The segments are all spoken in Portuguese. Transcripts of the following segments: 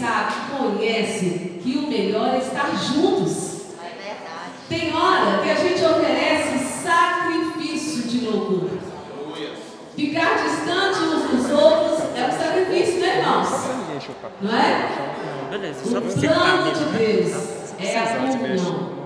sabe, conhece que o melhor é estar juntos. Tem hora que a gente oferece sacrifício de louvor. Ficar distante uns dos outros é um sacrifício, né, irmãos? Não é? Beleza, O só plano de Deus é a comunhão.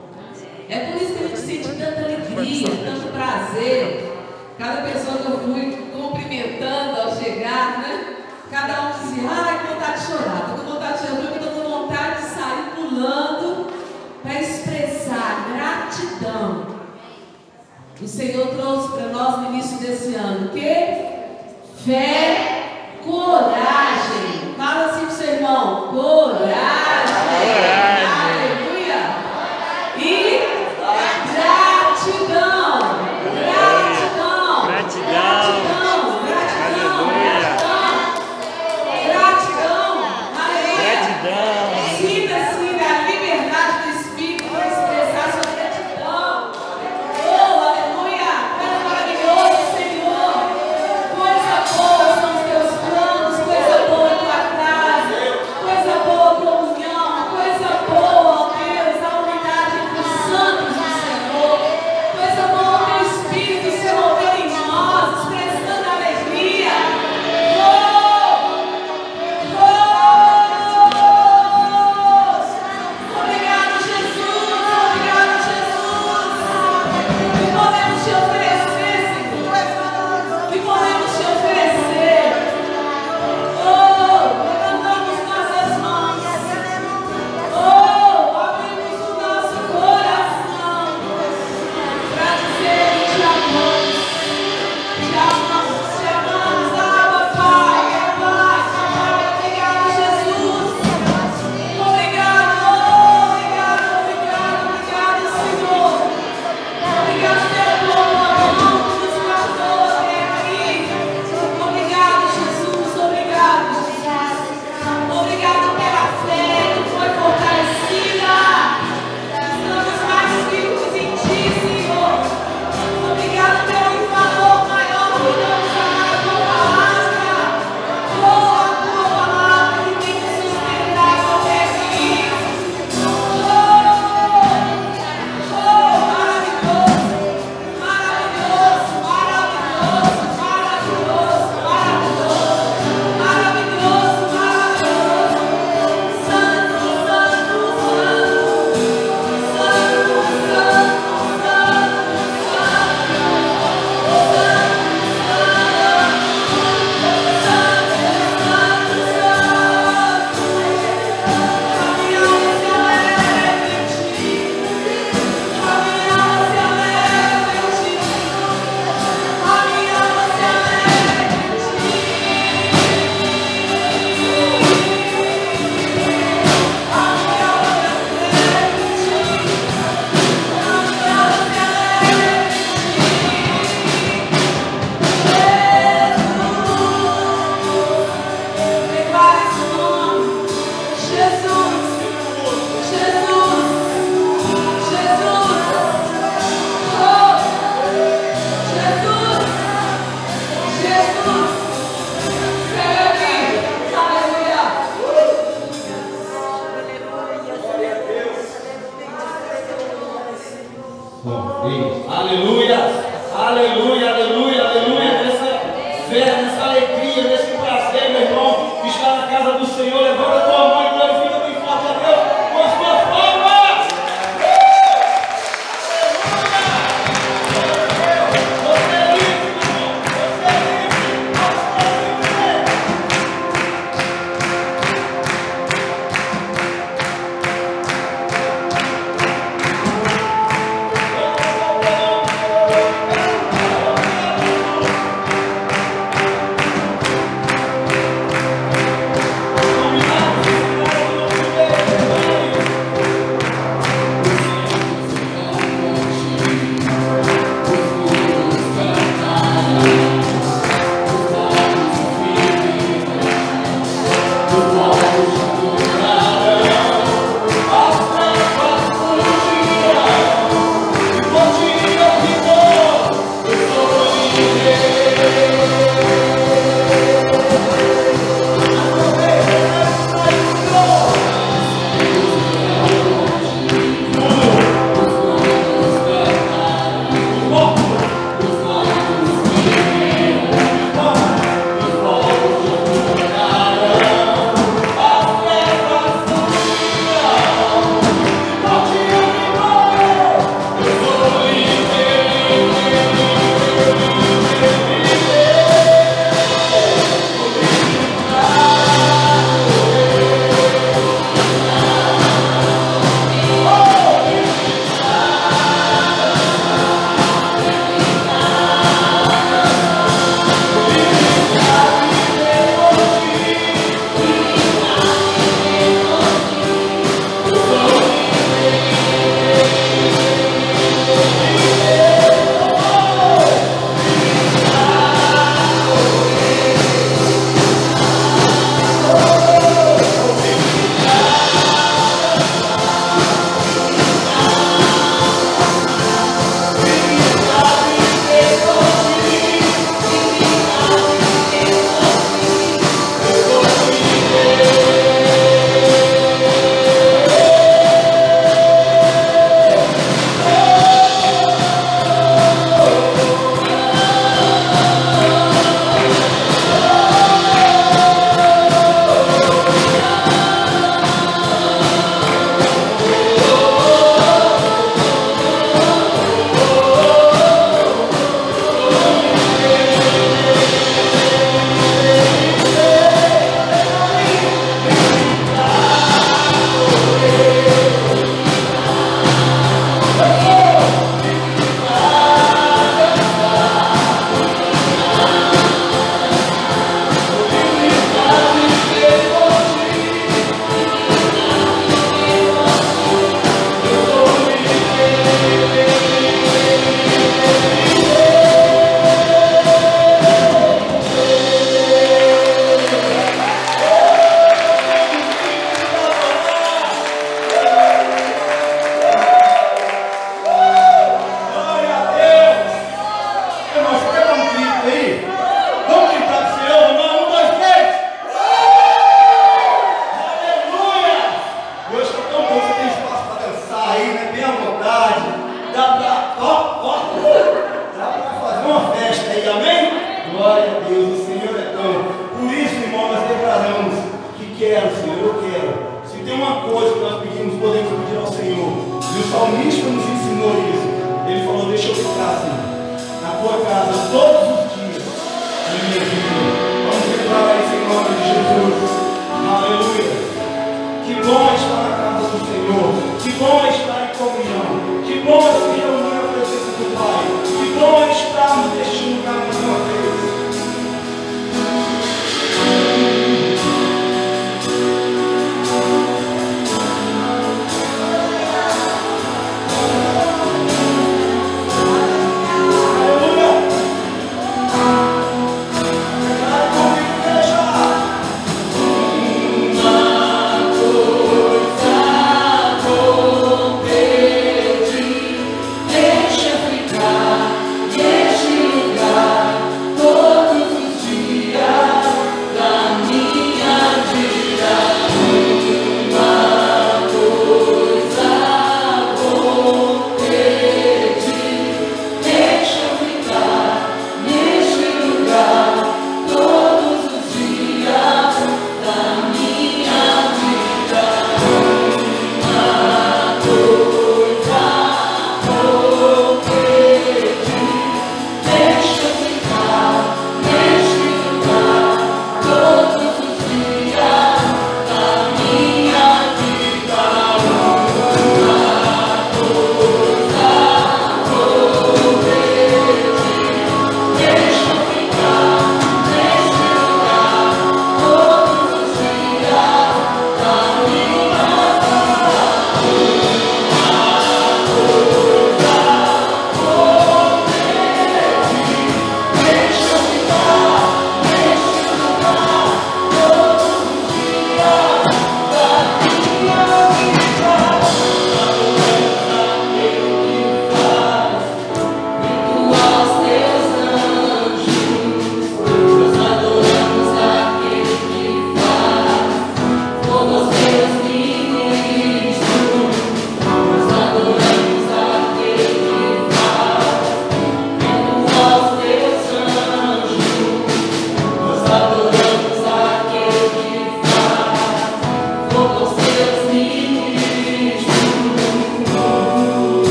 É por isso que a gente sente tanta alegria, tanto prazer. Cada pessoa que eu fui cumprimentando ao chegar, né? Cada um dizia, ai, que vontade de chorar, tô com vontade de chorar, tô com vontade de sair pulando para expressar gratidão. O Senhor trouxe para nós no início desse ano o quê? Fé, coragem. Fala assim pro seu irmão, coragem. Aleluia, aleluia, aleluia, aleluia. Nessa fé, nessa alegria, nesse prazer, meu irmão, que está na casa do Senhor. Levanta tua casa, todos os dias da minha vida. Vamos declarar isso em nome de Jesus. Aleluia. Que bom estar na casa do Senhor. Que bom estar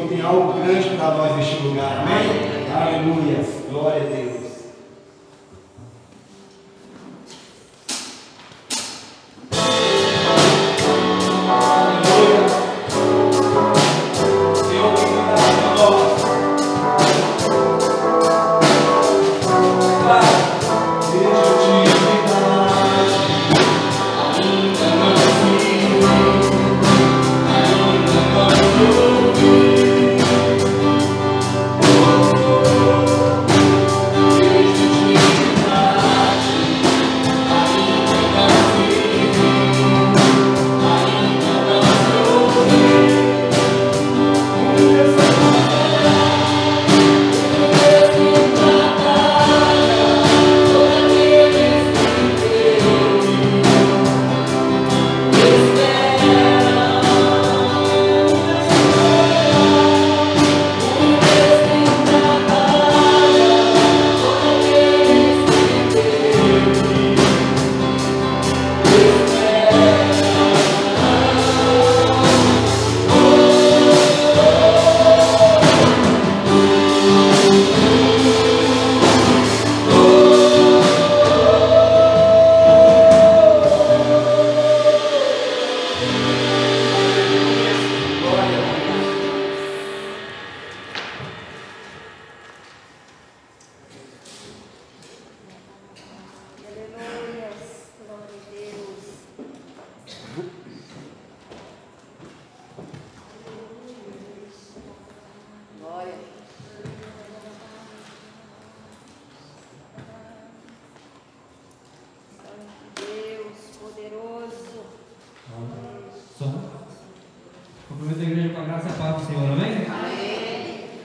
Senhor tem algo grande para nós neste lugar, amém? Aleluia, glória a Deus.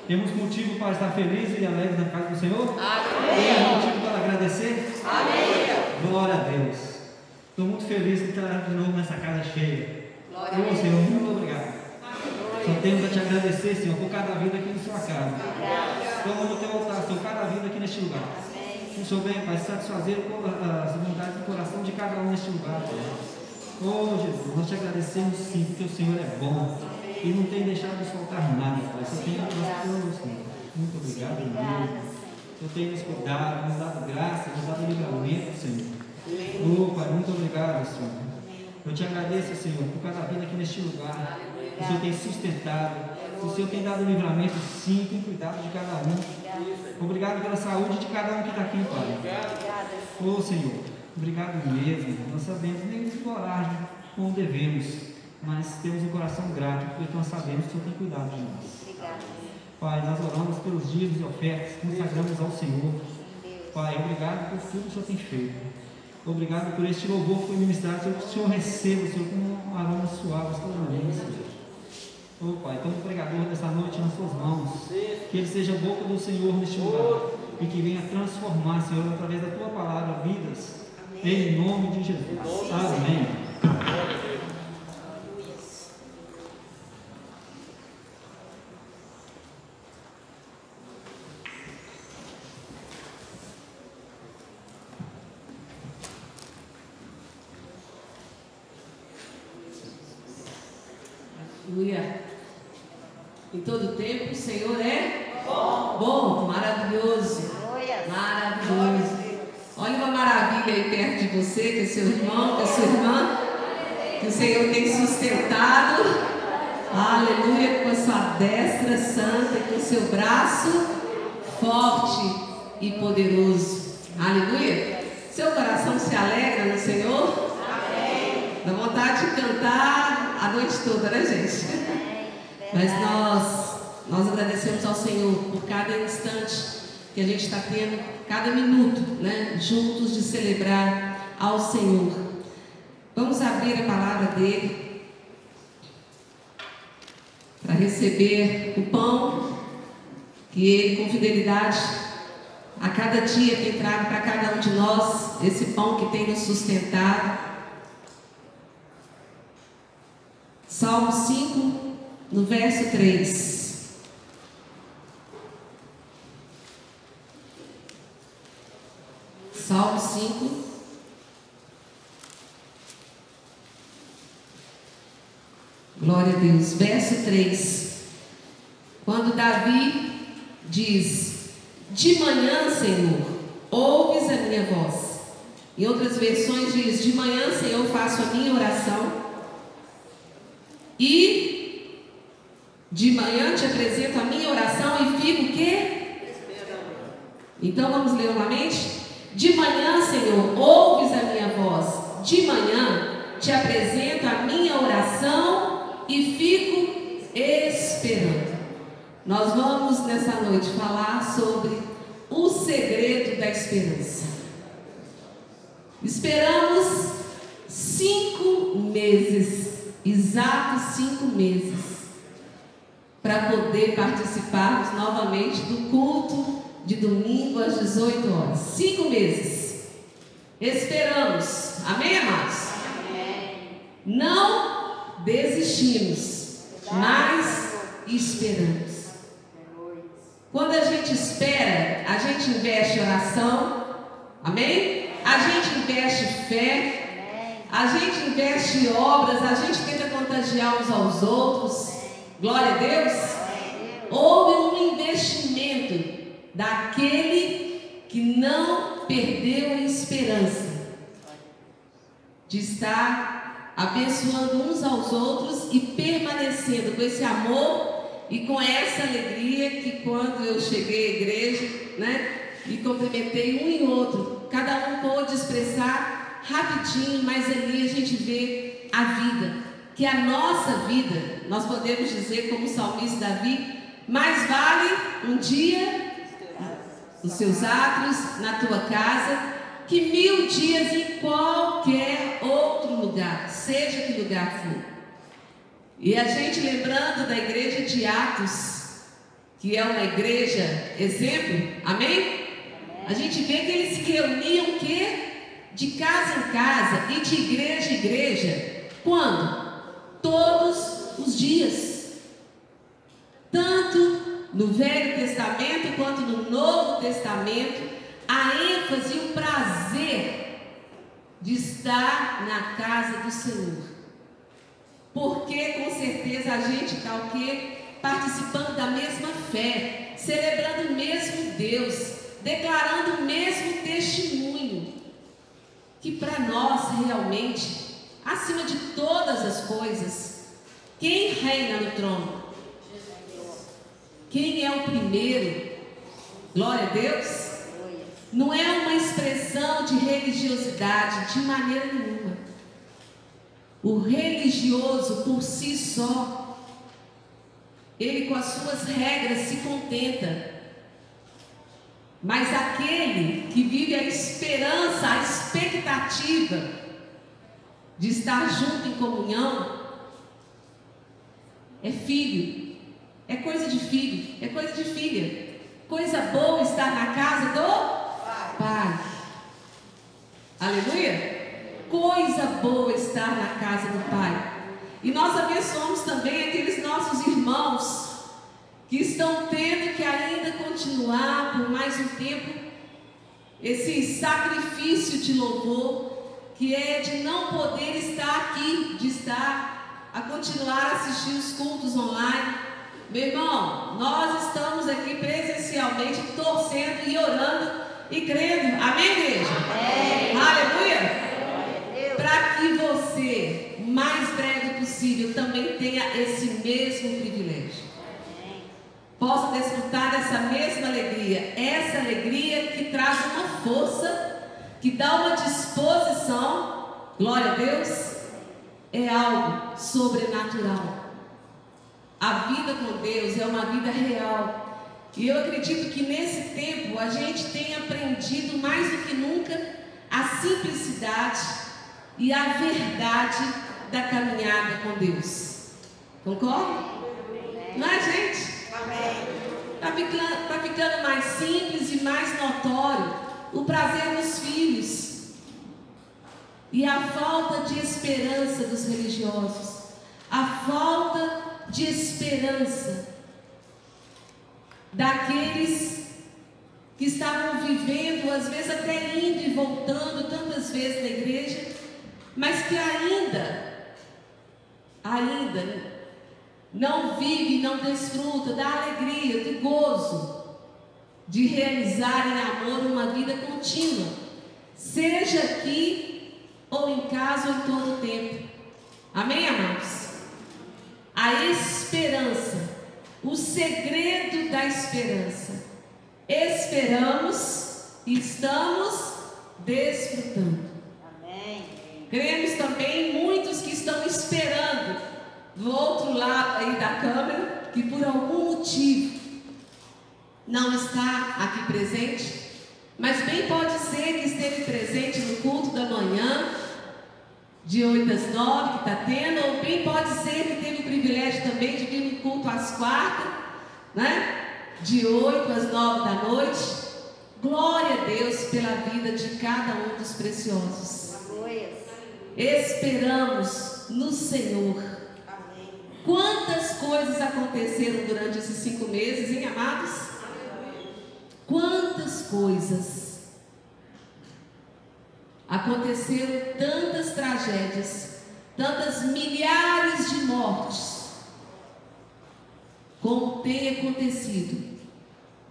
Temos motivo para estar felizes e alegres na casa do Senhor? Temos motivo para agradecer? Glória a Deus. Estou muito feliz de estar de novo nessa casa cheia. Glória a Ô Deus. Senhor, muito obrigado. Só temos a te agradecer, Senhor, por cada vida aqui na sua casa. Como no teu altar, Senhor, cada vida aqui neste lugar. Que o Senhor venha, Pai, satisfazer as vontades do coração de cada um neste lugar. Oh Jesus, nós te agradecemos sim, porque o Senhor é bom e não tem deixado de faltar nada, Pai. Só tem dado, Senhor. Muito obrigado, Deus. Senhor tem nos cuidado, nos dado graça, nos dado livramento, Senhor. Oh Pai, muito obrigado, Senhor. Eu te agradeço, Senhor, por cada vida aqui neste lugar. O Senhor tem sustentado. O Senhor tem dado livramento, sim, tem cuidado de cada um. Obrigado pela saúde de cada um que está aqui, Pai. Ô Senhor, obrigado mesmo. Nós sabemos nem explorar como devemos, mas temos um coração grato, porque nós sabemos que o Senhor tem cuidado de nós. Pai, nós oramos pelos dias e ofertas, consagramos ao Senhor. Pai, obrigado por tudo que o Senhor tem feito. Obrigado por este louvor que foi ministrado, Senhor, que o Senhor receba, Senhor, como um aroma suave Senhor. Ô Pai, toma o pregador dessa noite nas suas mãos. Que ele seja a boca do Senhor neste lugar. E que venha transformar, Senhor, através da tua palavra, vidas. Em nome de Jesus. Amém. Aleluia. Em todo tempo o Senhor é bom, bom maravilhoso. Maravilhoso. Olha uma maravilha aí perto de você, que é seu irmão, que é sua irmã, que o Senhor tem sustentado. Aleluia, com a sua destra santa, com o seu braço forte e poderoso. Aleluia. Seu coração se alegra no Senhor? Dá vontade de cantar a noite toda, né, gente? Mas nós, nós agradecemos ao Senhor por cada instante que a gente está tendo, cada minuto, né, juntos de celebrar ao Senhor. Vamos abrir a palavra dele para receber o pão que Ele, com fidelidade, a cada dia tem trago para cada um de nós esse pão que tem nos sustentado. Salmo 5, no verso 3. Salmo 5. Glória a Deus. Verso 3. Quando Davi diz: De manhã, Senhor, ouves a minha voz. Em outras versões diz: De manhã, Senhor, faço a minha oração. E de manhã te apresento a minha oração e fico o quê? Então vamos ler novamente? De manhã, Senhor, ouves a minha voz. De manhã te apresento a minha oração e fico esperando. Nós vamos nessa noite falar sobre o segredo da esperança. Esperamos cinco meses, exatos cinco meses, para poder participarmos novamente do culto de domingo às 18 horas. Cinco meses. Esperamos. Amém, amados? Não desistimos, mas esperamos. Quando a gente espera, a gente investe oração. Amém? A gente investe fé. A gente investe obras. A gente tenta contagiar uns aos outros. Glória a Deus. Houve um investimento daquele que não perdeu a esperança de estar abençoando uns aos outros e permanecendo com esse amor e com essa alegria que quando eu cheguei à igreja, né, e cumprimentei um e outro, cada um pôde expressar rapidinho, mas ali a gente vê a vida, que a nossa vida, nós podemos dizer como o salmista Davi, mais vale um dia os seus atos na tua casa que mil dias em qualquer outro lugar, seja que lugar for. E a gente lembrando da igreja de Atos, que é uma igreja exemplo, amém? A gente vê que eles se reuniam que de casa em casa e de igreja em igreja. Quando? Todos os dias. Tanto no Velho Testamento quanto no Novo Testamento, a ênfase e o prazer de estar na casa do Senhor. Porque com certeza a gente está o quê? Participando da mesma fé, celebrando o mesmo Deus, declarando o mesmo testemunho. Que para nós realmente, acima de todas as coisas, quem reina no trono? Quem é o primeiro? Glória a Deus. Não é uma expressão de religiosidade de maneira nenhuma. O religioso por si só, ele com as suas regras se contenta. Mas aquele que vive a esperança, a expectativa de estar junto em comunhão, é filho, é coisa de filho, é coisa de filha. Coisa boa estar na casa do Pai. Aleluia? Coisa boa estar na casa do Pai. E nós abençoamos também aqueles nossos irmãos que estão tendo que ainda continuar por mais um tempo esse sacrifício de louvor, que é de não poder estar aqui, de estar a continuar a assistir os cultos online. Meu irmão, nós estamos aqui presencialmente torcendo e orando e crendo. Amém, igreja? Aleluia! Para que você, o mais breve possível, também tenha esse mesmo privilégio. Possa desfrutar dessa mesma alegria. Essa alegria que traz uma força, que dá uma disposição. Glória a Deus. É algo sobrenatural. A vida com Deus é uma vida real. E eu acredito que nesse tempo a gente tem aprendido mais do que nunca a simplicidade e a verdade da caminhada com Deus. Concorda? Não é, gente? Está ficando, tá ficando mais simples e mais notório o prazer dos filhos e a falta de esperança dos religiosos, a falta de esperança daqueles que estavam vivendo, às vezes até indo e voltando tantas vezes na igreja, mas que ainda, ainda não vive, não desfruta da alegria, do gozo de realizar em amor uma vida contínua, seja aqui ou em casa ou em todo o tempo. Amém, amados? A esperança, o segredo da esperança. Esperamos e estamos desfrutando. Amém. Cremos também muitos que estão esperando do outro lado aí da câmera, que por algum motivo não está aqui presente, mas bem pode ser que esteve presente no culto da manhã, de 8 às 9, que está tendo, ou bem pode ser que teve o privilégio também de vir no culto às quartas, né? De 8 às 9 da noite. Glória a Deus pela vida de cada um dos preciosos. Esperamos no Senhor. Quantas coisas aconteceram durante esses cinco meses, hein, amados? Quantas coisas. Aconteceram tantas tragédias, tantas milhares de mortes, como tem acontecido.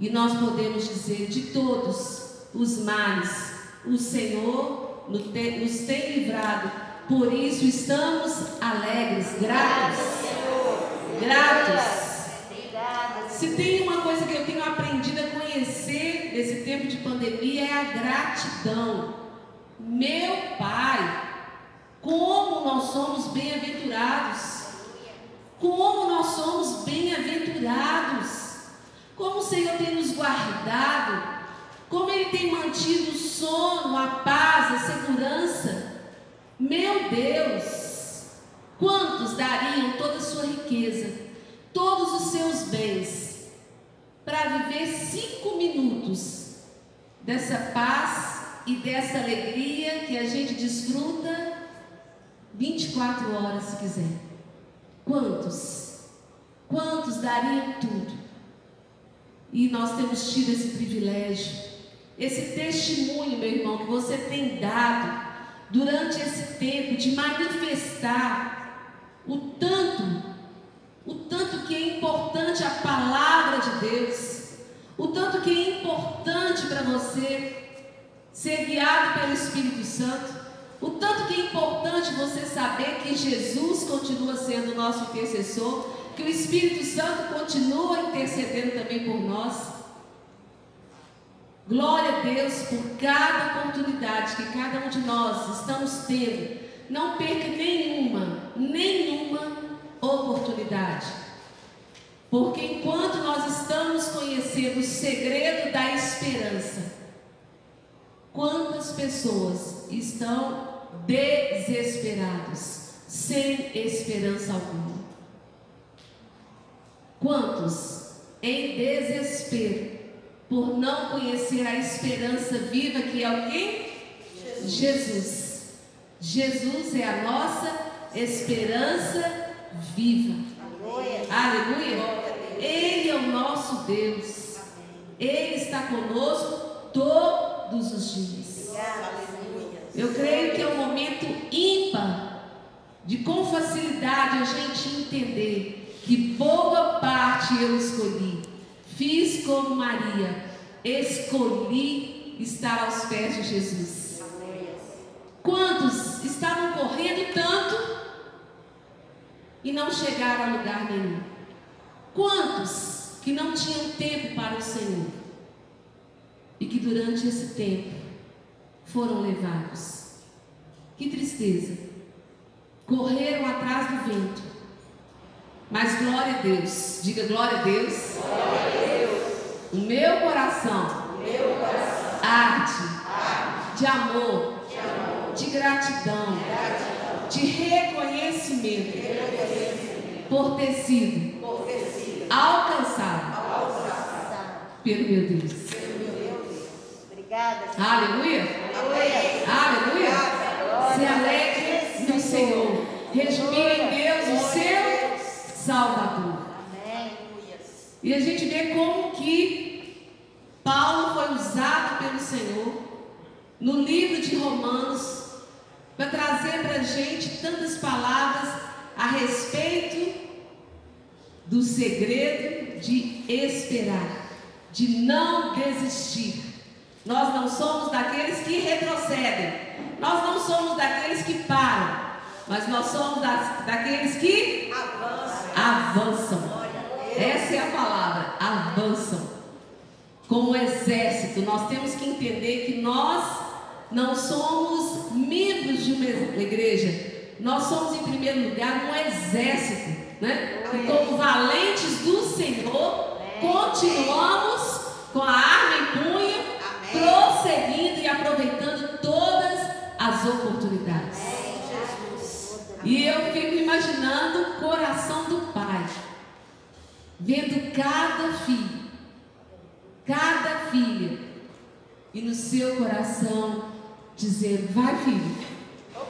E nós podemos dizer de todos os males, o Senhor nos tem, livrado. Por isso estamos alegres, gratos, gratos. Se tem uma coisa que eu tenho aprendido nesse tempo de pandemia é a gratidão. Meu Pai, como nós somos bem-aventurados. Como nós somos bem-aventurados. Como o Senhor tem nos guardado. Como Ele tem mantido o sono, a paz, a segurança. Meu Deus, quantos dariam toda a sua riqueza, todos os seus bens, para viver cinco minutos dessa paz e dessa alegria que a gente desfruta 24 horas se quiser? Quantos? Quantos dariam tudo? E nós temos tido esse privilégio, esse testemunho, meu irmão, que você tem dado durante esse tempo de manifestar o tanto, o tanto que é importante a palavra de Deus, o tanto que é importante para você ser guiado pelo Espírito Santo, o tanto que é importante você saber que Jesus continua sendo nosso intercessor, que o Espírito Santo continua intercedendo também por nós. Glória a Deus por cada oportunidade que cada um de nós estamos tendo. Não perca nenhuma, nenhuma oportunidade. Porque enquanto nós estamos conhecendo o segredo da esperança, quantas pessoas estão desesperadas, sem esperança alguma? Quantos em desespero por não conhecer a esperança viva que é o quê? Jesus. Jesus é a nossa esperança viva. Aleluia. Aleluia. Ele é o nosso Deus. Ele está conosco todos os dias. Eu creio que é um momento ímpar de com facilidade a gente entender que boa parte eu escolhi. Fiz como Maria, escolhi estar aos pés de Jesus. Quantos estavam correndo tanto e não chegaram a lugar nenhum? Quantos que não tinham tempo para o Senhor e que durante esse tempo foram levados? Que tristeza! Correram atrás do vento, mas glória a Deus, diga glória a Deus. O meu coração, arde, de amor, de gratidão, de reconhecimento por ter sido alcançado pelo meu Deus. Obrigada. Aleluia. Aleluia. Aleluia. Se alegre no Senhor. Respire em Deus, o seu Salvador. Amém. E a gente vê como que Paulo foi usado pelo Senhor no livro de Romanos para trazer para a gente tantas palavras a respeito do segredo de esperar, de não desistir. Nós não somos daqueles que retrocedem, nós não somos daqueles que param, mas nós somos das, daqueles que avançam. Essa é a palavra, avançam. Como exército, nós temos que entender que nós não somos membros de uma igreja, nós somos, em primeiro lugar, um exército, né? E como valentes do Senhor, continuamos com a arma em punho, prosseguindo e aproveitando todas as oportunidades. E eu fico imaginando o coração do pai, vendo cada filho, cada filha, e no seu coração dizendo: vai, filho,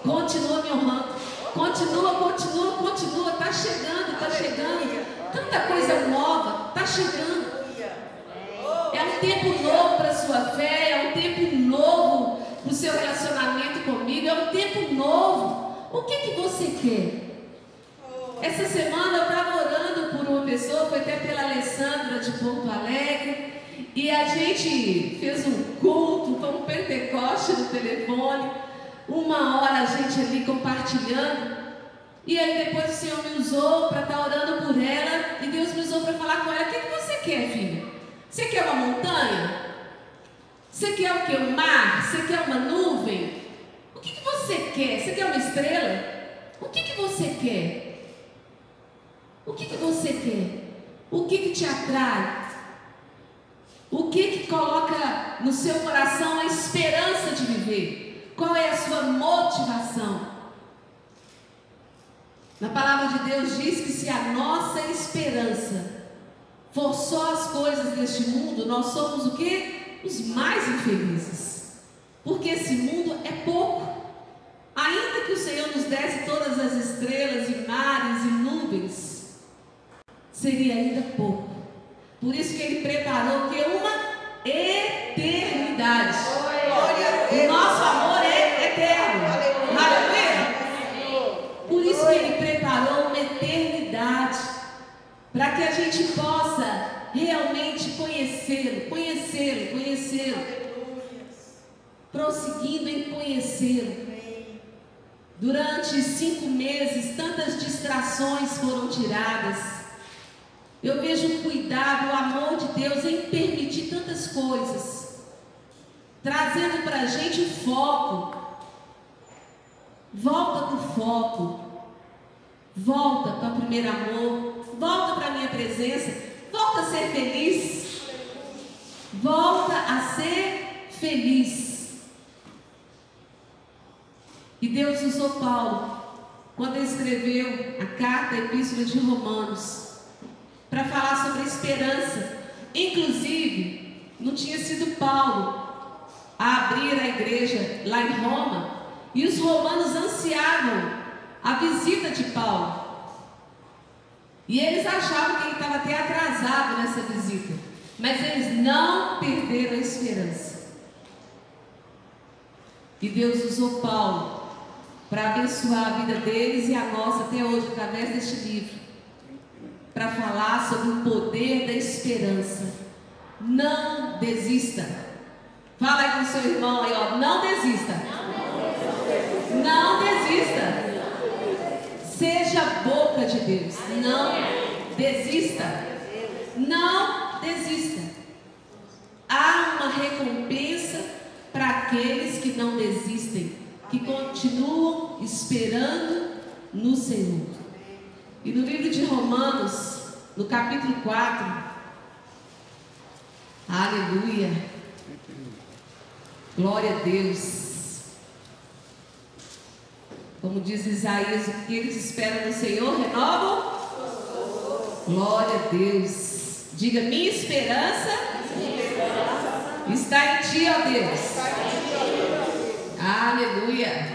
continua me honrando, continua, continua, continua, está chegando, está chegando, tanta coisa nova, está chegando. É um tempo novo para a sua fé, é um tempo novo para o seu relacionamento comigo, é um tempo novo. O que, que você quer? Essa semana eu estava orando por uma pessoa, foi até pela Alessandra de Porto Alegre, e a gente fez um culto, foi um Pentecoste no telefone, uma hora a gente ali compartilhando, e aí depois o Senhor me usou para estar orando por ela, e Deus me usou para falar com ela, o que, que você quer, filha? Você quer uma montanha? Você quer o que? Um mar? Você quer uma nuvem? O que, que você quer? Você quer uma estrela? O que, que você quer? O que, que você quer? O que, que te atrai? O que, que coloca no seu coração a esperança de viver? Qual é a sua motivação? Na palavra de Deus diz que se a nossa esperança for só as coisas deste mundo, nós somos o que? Os mais infelizes. Porque esse mundo é pouco. Ainda que o Senhor nos desse todas as estrelas e mares e nuvens, seria ainda pouco. Por isso que ele preparou que uma eternidade. O nosso amor é eterno. Aleluia. Por isso que ele preparou uma eternidade para que a gente possa realmente conhecê-lo, conhecê-lo, conhecê-lo, prosseguindo em conhecê-lo. Durante cinco meses, tantas distrações foram tiradas. Eu vejo o cuidado, o amor de Deus em permitir tantas coisas, trazendo para a gente o foco. Volta para o foco. Volta para o primeiro amor. Volta para a minha presença. Volta a ser feliz. Volta a ser feliz. E Deus usou Paulo quando ele escreveu a carta, a epístola de Romanos, para falar sobre a esperança. Inclusive, não tinha sido Paulo a abrir a igreja lá em Roma, e os romanos ansiavam a visita de Paulo. E eles achavam que ele estava até atrasado nessa visita, mas eles não perderam a esperança. E Deus usou Paulo para abençoar a vida deles e a nossa até hoje, através deste livro, para falar sobre o poder da esperança. Não desista. Fala aí com o seu irmão aí, ó. Não desista. Não desista. Seja a boca de Deus. Não desista. Não desista. Há uma recompensa para aqueles que não desistem que continuam esperando no Senhor. E no livro de Romanos, no capítulo 4, aleluia, glória a Deus. Como diz Isaías, o que eles esperam no Senhor renovam? Glória a Deus. Diga, minha esperança Está em ti, ó Deus. Aleluia.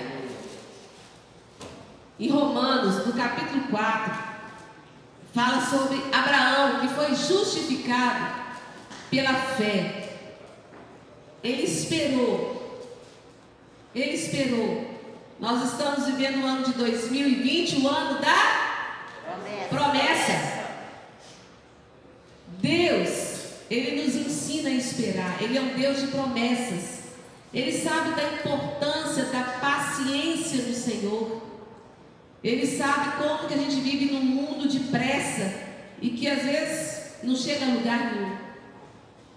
Em Romanos, no capítulo 4, fala sobre Abraão, que foi justificado pela fé. Ele esperou. Ele esperou. Nós estamos vivendo o ano de 2020, o ano da Promessa. promessa. Deus, Ele nos ensina a esperar. Ele é um Deus de promessas. Ele sabe da importância da paciência do Senhor. Ele sabe como que a gente vive num mundo de pressa e que às vezes não chega a lugar nenhum.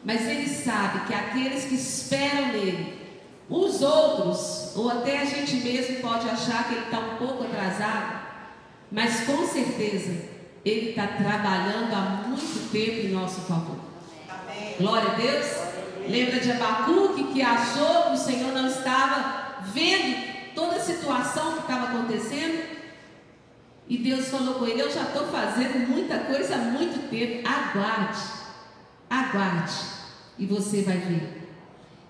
Mas Ele sabe que aqueles que esperam nele, os outros, ou até a gente mesmo pode achar que ele está um pouco atrasado, mas com certeza ele está trabalhando há muito tempo em nosso favor. Glória a Deus. Lembra de Abacuque que achou que o Senhor não estava vendo toda a situação que estava acontecendo? E Deus falou com ele: Eu já estou fazendo muita coisa há muito tempo. Aguarde, aguarde, e você vai ver.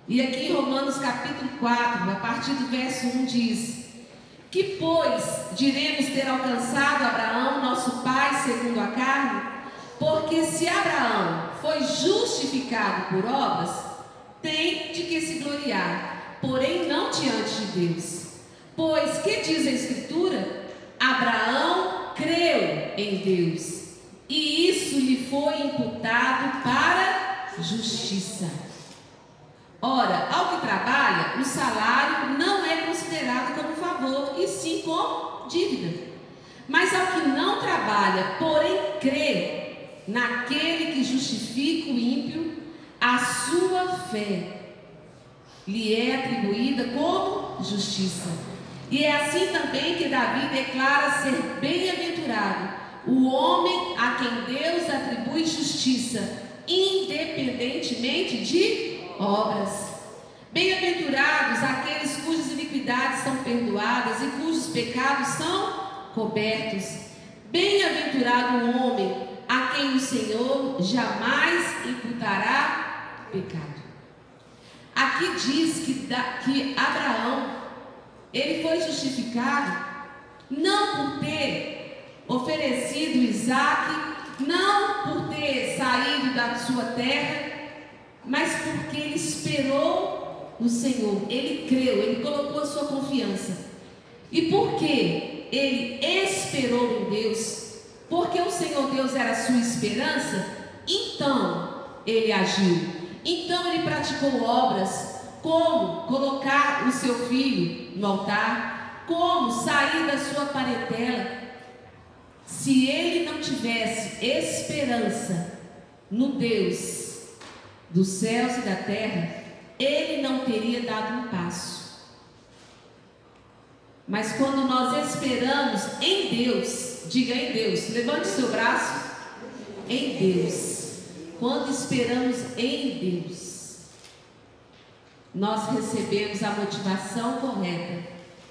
E aqui em Romanos capítulo 4, a partir do verso 1 diz: Que pois diremos ter alcançado Abraão, nosso pai, segundo a carne? Porque se Abraão foi justificado por obras, tem de que se gloriar, porém não diante de Deus. Pois que diz a Escritura? Abraão creu em Deus, e isso lhe foi imputado para justiça. Ora, ao que trabalha, o salário não é considerado como favor, e sim como dívida. Mas ao que não trabalha, porém crê naquele que justifica o ímpio, a sua fé lhe é atribuída como justiça. E é assim também que Davi declara ser bem-aventurado o homem a quem Deus atribui justiça, independentemente de obras. Bem-aventurados aqueles cujas iniquidades são perdoadas e cujos pecados são cobertos. Bem-aventurado o homem a quem o Senhor jamais imputará pecado. Aqui diz que, da- que Abraão ele foi justificado não por ter oferecido Isaac, não por ter saído da sua terra, mas porque ele esperou no Senhor, ele creu, ele colocou a sua confiança. E porque ele esperou em Deus, porque o Senhor Deus era a sua esperança, então ele agiu. Então ele praticou obras como colocar o seu filho no altar, como sair da sua parentela. Se ele não tivesse esperança no Deus dos céus e da terra, ele não teria dado um passo. Mas quando nós esperamos em Deus, diga em Deus, levante seu braço, em Deus. Quando esperamos em Deus, nós recebemos a motivação correta.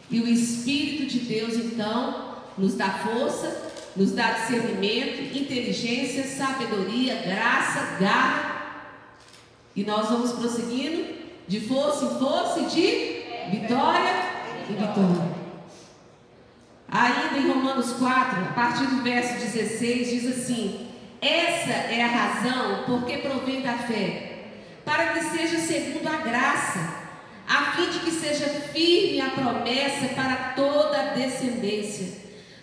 E o Espírito de Deus, então, nos dá força, nos dá discernimento, inteligência, sabedoria, graça, garra. E nós vamos prosseguindo de força em força e de vitória em vitória. Ainda em Romanos 4, a partir do verso 16, diz assim: Essa é a razão porque provém da fé, para que seja segundo a graça, a fim de que seja firme a promessa para toda a descendência,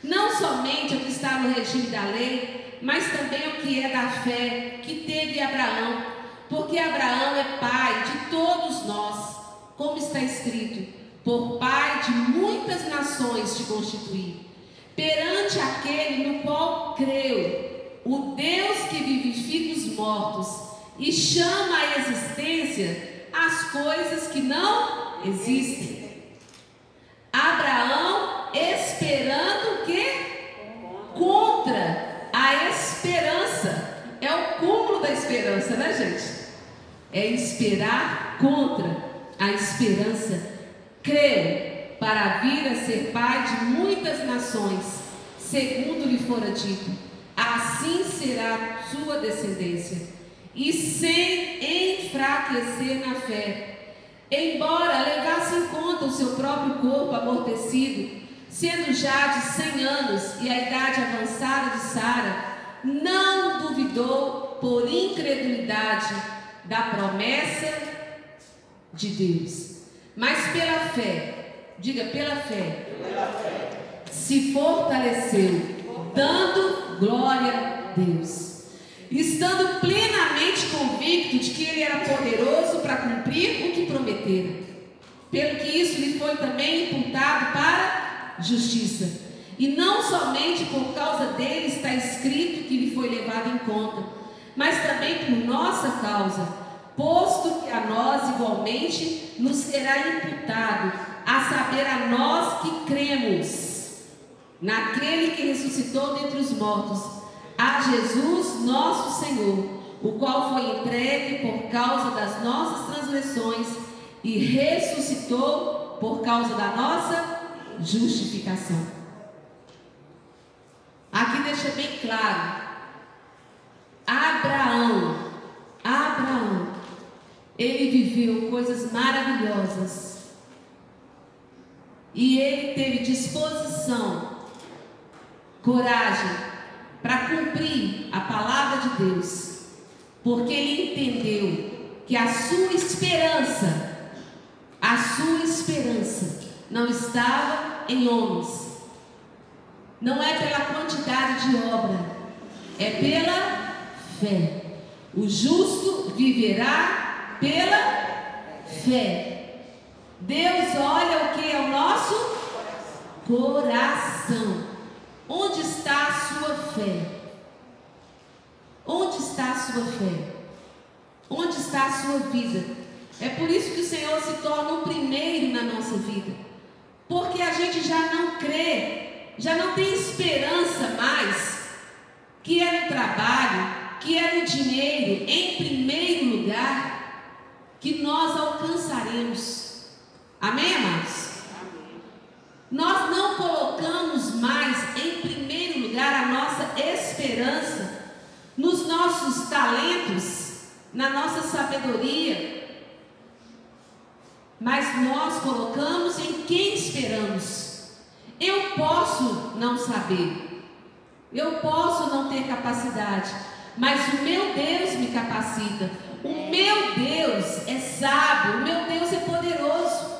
não somente o que está no regime da lei, mas também o que é da fé que teve Abraão, porque Abraão é pai de todos nós, como está escrito: por pai de muitas nações te constituí, perante aquele no qual creu, o Deus que vivifica os mortos e chama à existência as coisas que não existem. Abraão esperando o quê? Contra a esperança. É o cúmulo da esperança, né, gente? É esperar contra a esperança. Creu para vir a ser pai de muitas nações, segundo lhe fora dito. Assim será sua descendência. E sem enfraquecer na fé. Embora levasse em conta o seu próprio corpo amortecido, sendo já de 100 anos e a idade avançada de Sara, não duvidou por incredulidade da promessa de Deus, mas pela fé, diga pela fé, se fortaleceu, dando glória a Deus, estando plenamente convicto de que ele era poderoso para cumprir o que prometera. Pelo que isso lhe foi também imputado para justiça. E não somente por causa dele está escrito que lhe foi levado em conta, mas também por nossa causa, posto que a nós igualmente nos será imputado, a saber a nós que cremos naquele que ressuscitou dentre os mortos, a Jesus nosso Senhor, o qual foi entregue por causa das nossas transgressões e ressuscitou por causa da nossa justificação. Aqui deixa bem claro. Abraão, Abraão, ele viveu coisas maravilhosas. E ele teve disposição, coragem para cumprir a palavra de Deus, porque ele entendeu que a sua esperança, a sua esperança não estava em homens, não é pela quantidade de obra, é pela fé. O justo viverá pela fé. Deus olha o que é o nosso coração. Onde está a sua fé? Onde está a sua fé? Onde está a sua vida? É por isso que o Senhor se torna o primeiro na nossa vida. Porque a gente já não crê já não tem esperança mais, que é no trabalho, que é no dinheiro, em primeiro lugar, que nós alcançaremos. Amém, amados? Nós não colocamos mais em primeiro lugar a nossa esperança nos nossos talentos, na nossa sabedoria, mas nós colocamos em quem esperamos. Eu posso não saber, eu posso não ter capacidade, mas o meu Deus me capacita. O meu Deus é sábio, o meu Deus é poderoso.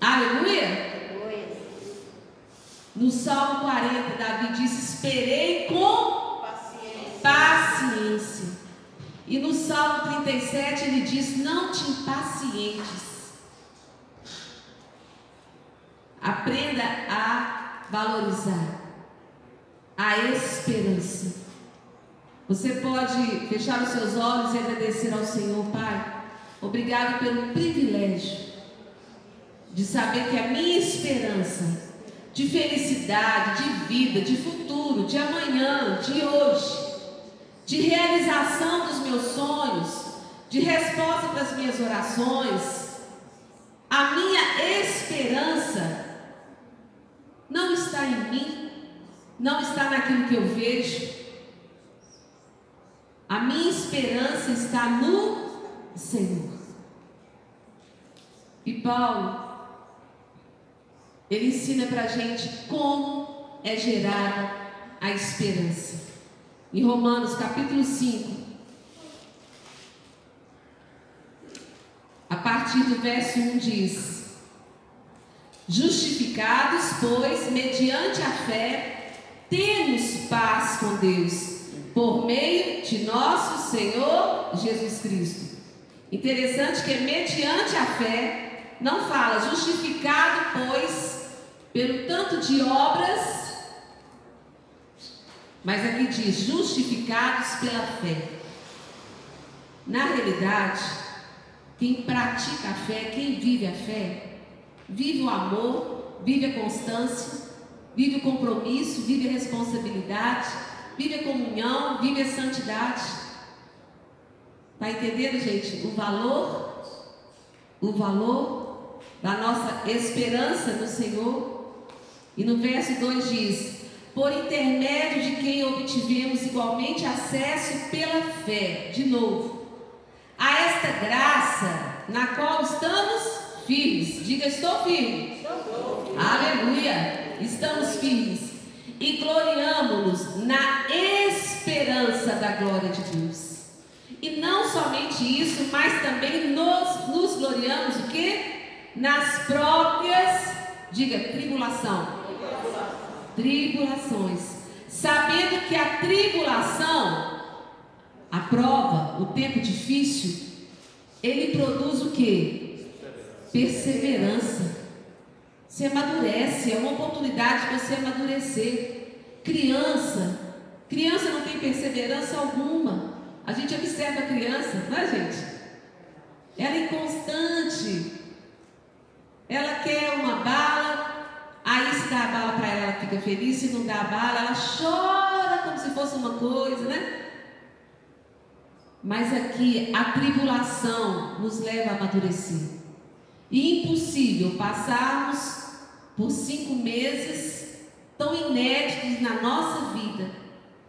Aleluia. No Salmo 40, Davi diz: Esperei com paciência. paciência. E no Salmo 37 ele diz: Não te impacientes Aprenda a valorizar a esperança. Você pode fechar os seus olhos e agradecer ao Senhor, Pai. Obrigado pelo privilégio de saber que a minha esperança de felicidade, de vida, de futuro, de amanhã, de hoje, de realização dos meus sonhos, de resposta para as minhas orações, a minha esperança não está em mim, não está naquilo que eu vejo. A minha esperança está no Senhor. E Paulo, ele ensina para a gente como é gerada a esperança. Em Romanos capítulo 5, a partir do verso 1 diz: Justificados, pois, mediante a fé, temos paz com Deus, por meio de nosso Senhor Jesus Cristo. Interessante que é mediante a fé, não fala justificado, pois, pelo tanto de obras, mas aqui diz justificados pela fé. Na realidade, quem pratica a fé, quem vive a fé, Vive o amor, vive a constância, vive o compromisso, vive a responsabilidade, vive a comunhão, vive a santidade. Está entendendo, gente? O valor, o valor da nossa esperança no Senhor. E no verso 2 diz: por intermédio de quem obtivemos igualmente acesso pela fé, de novo, a esta graça na qual estamos firmes. Diga, estou firme. Aleluia. Estamos firmes. E gloriamo-nos na esperança da glória de Deus. E não somente isso, mas também nos, nos gloriamos o quê? Nas próprias, diga, tribulação. Tribulações. Sabendo que a tribulação, a prova, o tempo difícil, ele produz o quê? Perseverança. Você amadurece, é uma oportunidade de você amadurecer. Criança, criança não tem perseverança alguma. A gente observa a criança, não é gente? Ela é inconstante. Ela quer uma bala, aí se dá a bala para ela, ela fica feliz. Se não dá a bala, ela chora como se fosse uma coisa, né? Mas aqui a tribulação nos leva a amadurecer. Impossível passarmos por cinco meses tão inéditos na nossa vida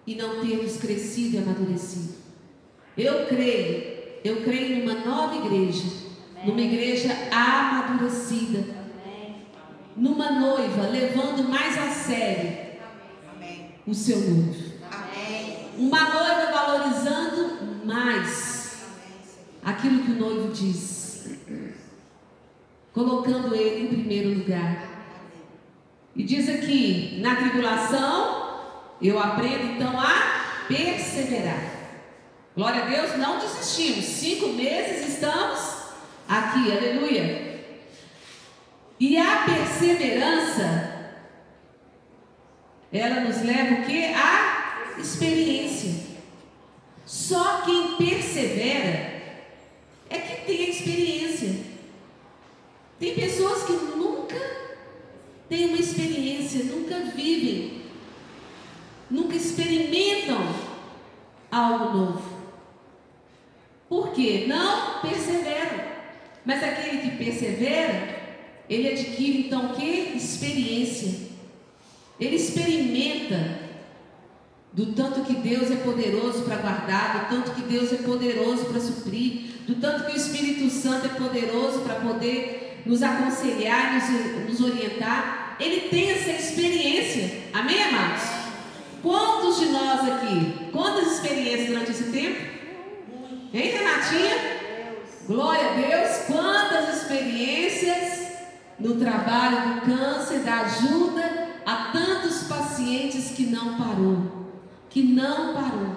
e não termos crescido e amadurecido. Eu creio, eu creio numa nova igreja, numa igreja amadurecida, numa noiva levando mais a sério o seu noivo. Uma noiva valorizando mais aquilo que o noivo diz, colocando ele em primeiro lugar. E diz aqui: na tribulação, eu aprendo então a perseverar. Glória a Deus, não desistimos. Cinco meses estamos aqui, aleluia. E a perseverança, ela nos leva o que? A experiência. Só quem persevera é que tem a experiência. Tem pessoas que nunca têm uma experiência, nunca vivem, nunca experimentam algo novo. Por quê? Não perseveram. Mas aquele que persevera, ele adquire então que? Experiência. Ele experimenta do tanto que Deus é poderoso para guardar, do tanto que Deus é poderoso para suprir, do tanto que o Espírito Santo é poderoso para poder nos aconselhar, nos, nos orientar. Ele tem essa experiência. Amém, amados? Quantos de nós aqui? Quantas experiências durante esse tempo? Hein, Renatinha? Glória a Deus. Quantas experiências no trabalho do câncer, da ajuda a tantos pacientes que não parou, que não parou,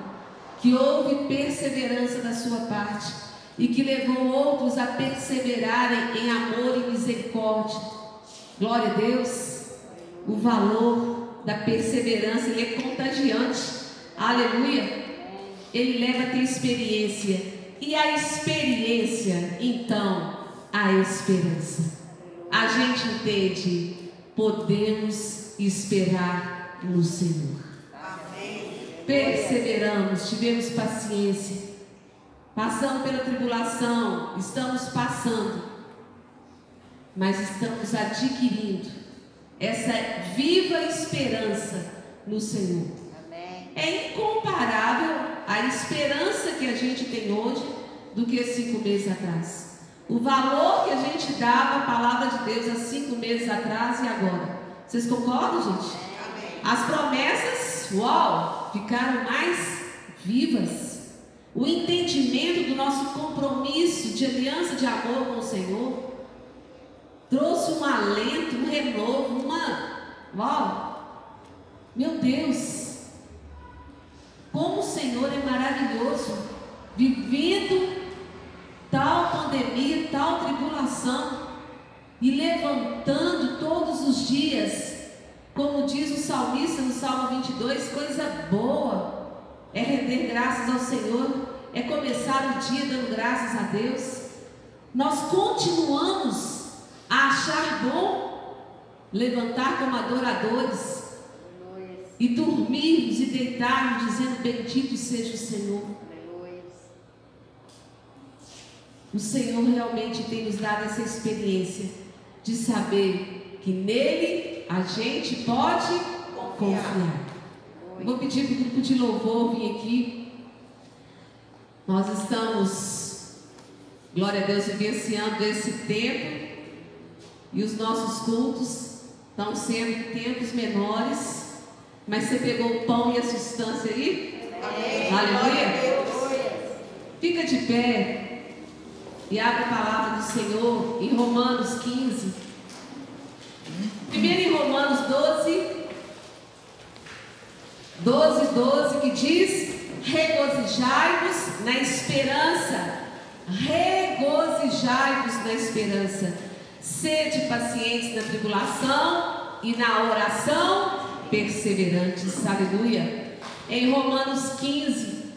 que houve perseverança da sua parte e que levou outros a perseverarem em amor e misericórdia. Glória a Deus. O valor da perseverança ele é contagiante. Aleluia. Ele leva a ter experiência. E a experiência, então, a esperança. A gente entende, podemos esperar no Senhor. Perseveramos, tivemos paciência, passamos pela tribulação, estamos passando, mas estamos adquirindo essa viva esperança no Senhor. É incomparável a esperança que a gente tem hoje do que cinco meses atrás. O valor que a gente dava à palavra de Deus há cinco meses atrás e agora. Vocês concordam, gente? As promessas, uau, ficaram mais vivas. O entendimento do nosso compromisso de aliança de amor com o Senhor trouxe um alento, um renovo, uma. Uau! Meu Deus! Como o Senhor é maravilhoso, vivendo tal pandemia, tal tribulação, e levantando todos os dias, como diz o salmista no Salmo 22, coisa boa é render graças ao Senhor, é começar o dia dando graças a Deus. Nós continuamos a achar bom levantar como adoradores e dormirmos e deitarmos dizendo: Bendito seja o Senhor. O Senhor realmente tem nos dado essa experiência de saber que nele a gente pode confiar. Eu Vou pedir para o grupo de louvor vir aqui. Nós estamos, glória a Deus, vivenciando esse tempo. E os nossos cultos estão sendo tempos menores. Mas você pegou o pão e a substância aí? Aleluia. Fica de pé e abre a palavra do Senhor em Romanos 15. Primeiro em Romanos 12, 12, 12, que diz: Regozijai-vos na esperança, regozijai-vos na esperança, sede pacientes na tribulação e na oração perseverantes. Aleluia. Em Romanos 15,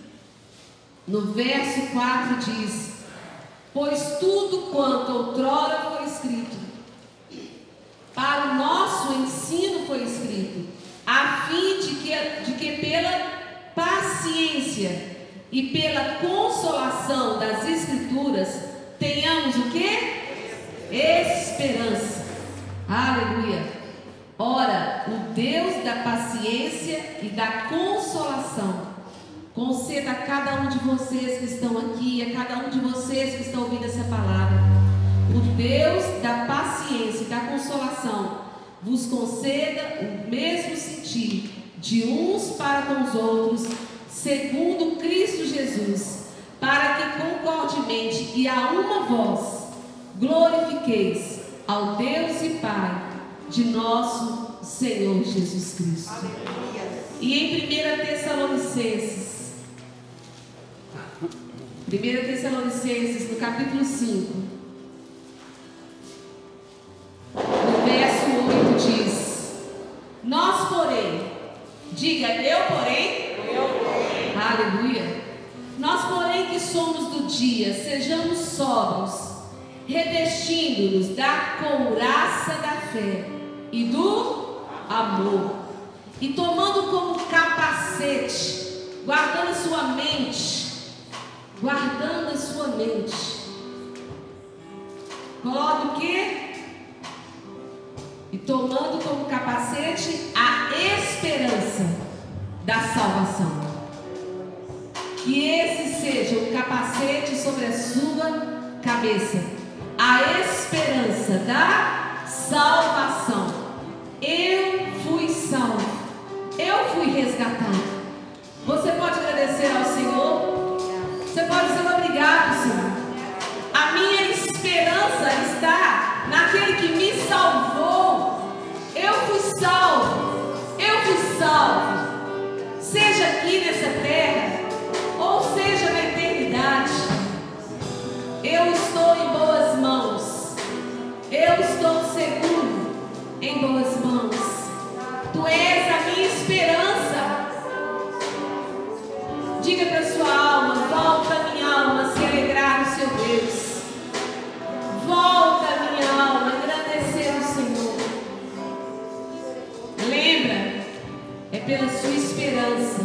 no verso 4 diz: Pois tudo quanto outrora foi escrito, para o nosso ensino foi escrito, a fim de que, de que pela paciência e pela consolação das Escrituras tenhamos o que? Esperança. Aleluia. Ora, o Deus da paciência e da consolação conceda a cada um de vocês que estão aqui, a cada um de vocês que estão ouvindo essa palavra, o Deus da paciência e da consolação vos conceda o mesmo sentir de uns para com os outros, segundo Cristo Jesus, para que concordemente e a uma voz glorifiqueis ao Deus e Pai de nosso Senhor Jesus Cristo. E em 1 Tessalonicenses, 1 Tessalonicenses, no capítulo 5, no verso 8 diz: Nós, porém, diga eu, porém, aleluia. Nós, porém, que somos do dia, sejamos sóbrios, revestindo-nos da couraça da fé e do amor, e tomando como capacete, guardando sua mente, guardando a sua mente. Coloque o que? E tomando como capacete a esperança da salvação. Que esse seja o capacete sobre a sua cabeça. A esperança da salvação. Eu fui salvo. Eu fui resgatado. Você pode agradecer ao Senhor? Você pode dizer obrigado, Senhor. A minha esperança está naquele que me salvou. Eu fui salvo. Eu fui salvo. Seja aqui nessa terra, ou seja na eternidade. Eu estou em boas mãos. Eu estou seguro em boas mãos. És a minha esperança. Diga para sua alma: volta, minha alma, se alegrar no seu Deus. Volta, minha alma, agradecer ao Senhor. Lembra, é pela sua esperança,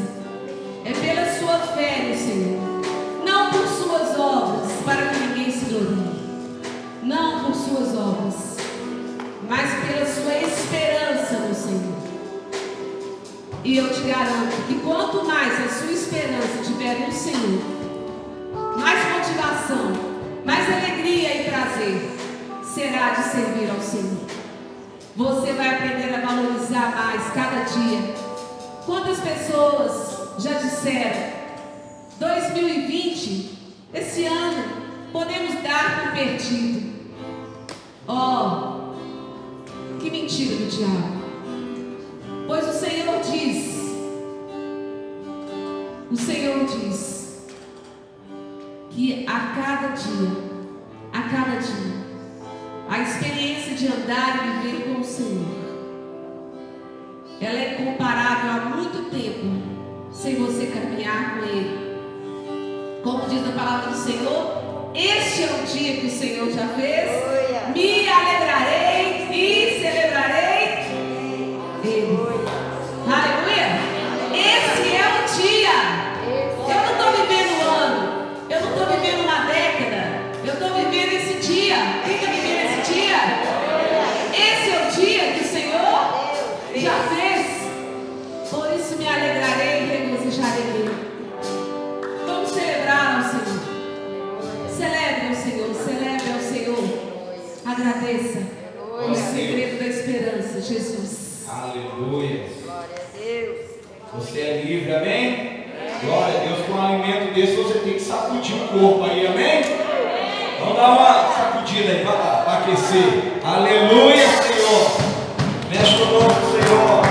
é pela sua fé no Senhor, não por suas obras, para que ninguém se glorie, não por suas obras, mas pela sua esperança no Senhor. E eu te garanto que quanto mais a sua esperança tiver no Senhor, mais motivação, mais alegria e prazer será de servir ao Senhor. Você vai aprender a valorizar mais cada dia. Quantas pessoas já disseram, 2020, esse ano, podemos dar por perdido. Oh, que mentira do diabo. Pois o Senhor o Senhor diz, que a cada dia, a cada dia, a experiência de andar e viver com o Senhor, ela é comparável a muito tempo sem você caminhar com Ele. Como diz a palavra do Senhor, este é o dia que o Senhor já fez, me alegrarei agradeça o segredo da esperança, Jesus. Aleluia. Glória a Deus. Você é livre, amém? Glória a Deus. Com um alimento desse você tem que sacudir o corpo aí, amém? Vamos dar uma sacudida aí, para aquecer. Aleluia, Senhor. Mexe o nome do Senhor.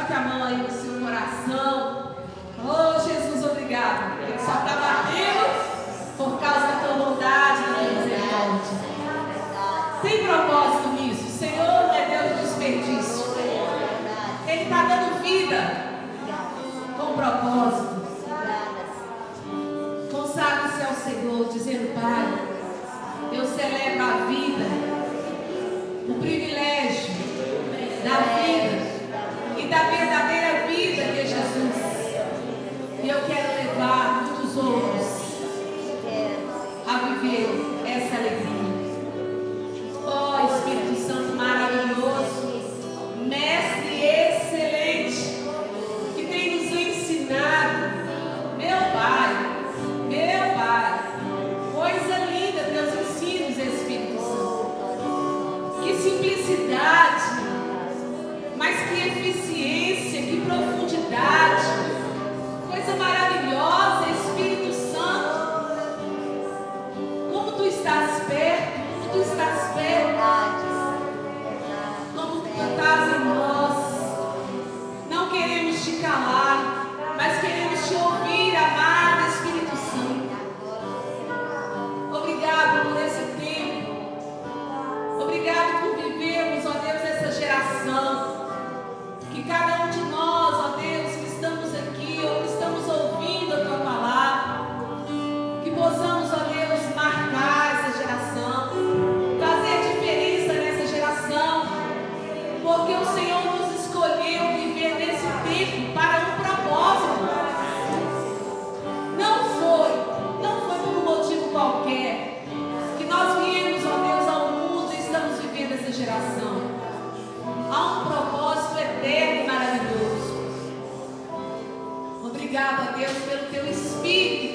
Coloque a mão aí no seu coração. Oh Jesus, obrigado. Ele só está batendo por causa da tua bondade e da misericórdia. Tem propósito nisso. O Senhor não é Deus de desperdício. Ele está dando vida com propósito. Consagre-se ao Senhor, dizendo: Pai, eu celebro a vida, Pelo teu espírito,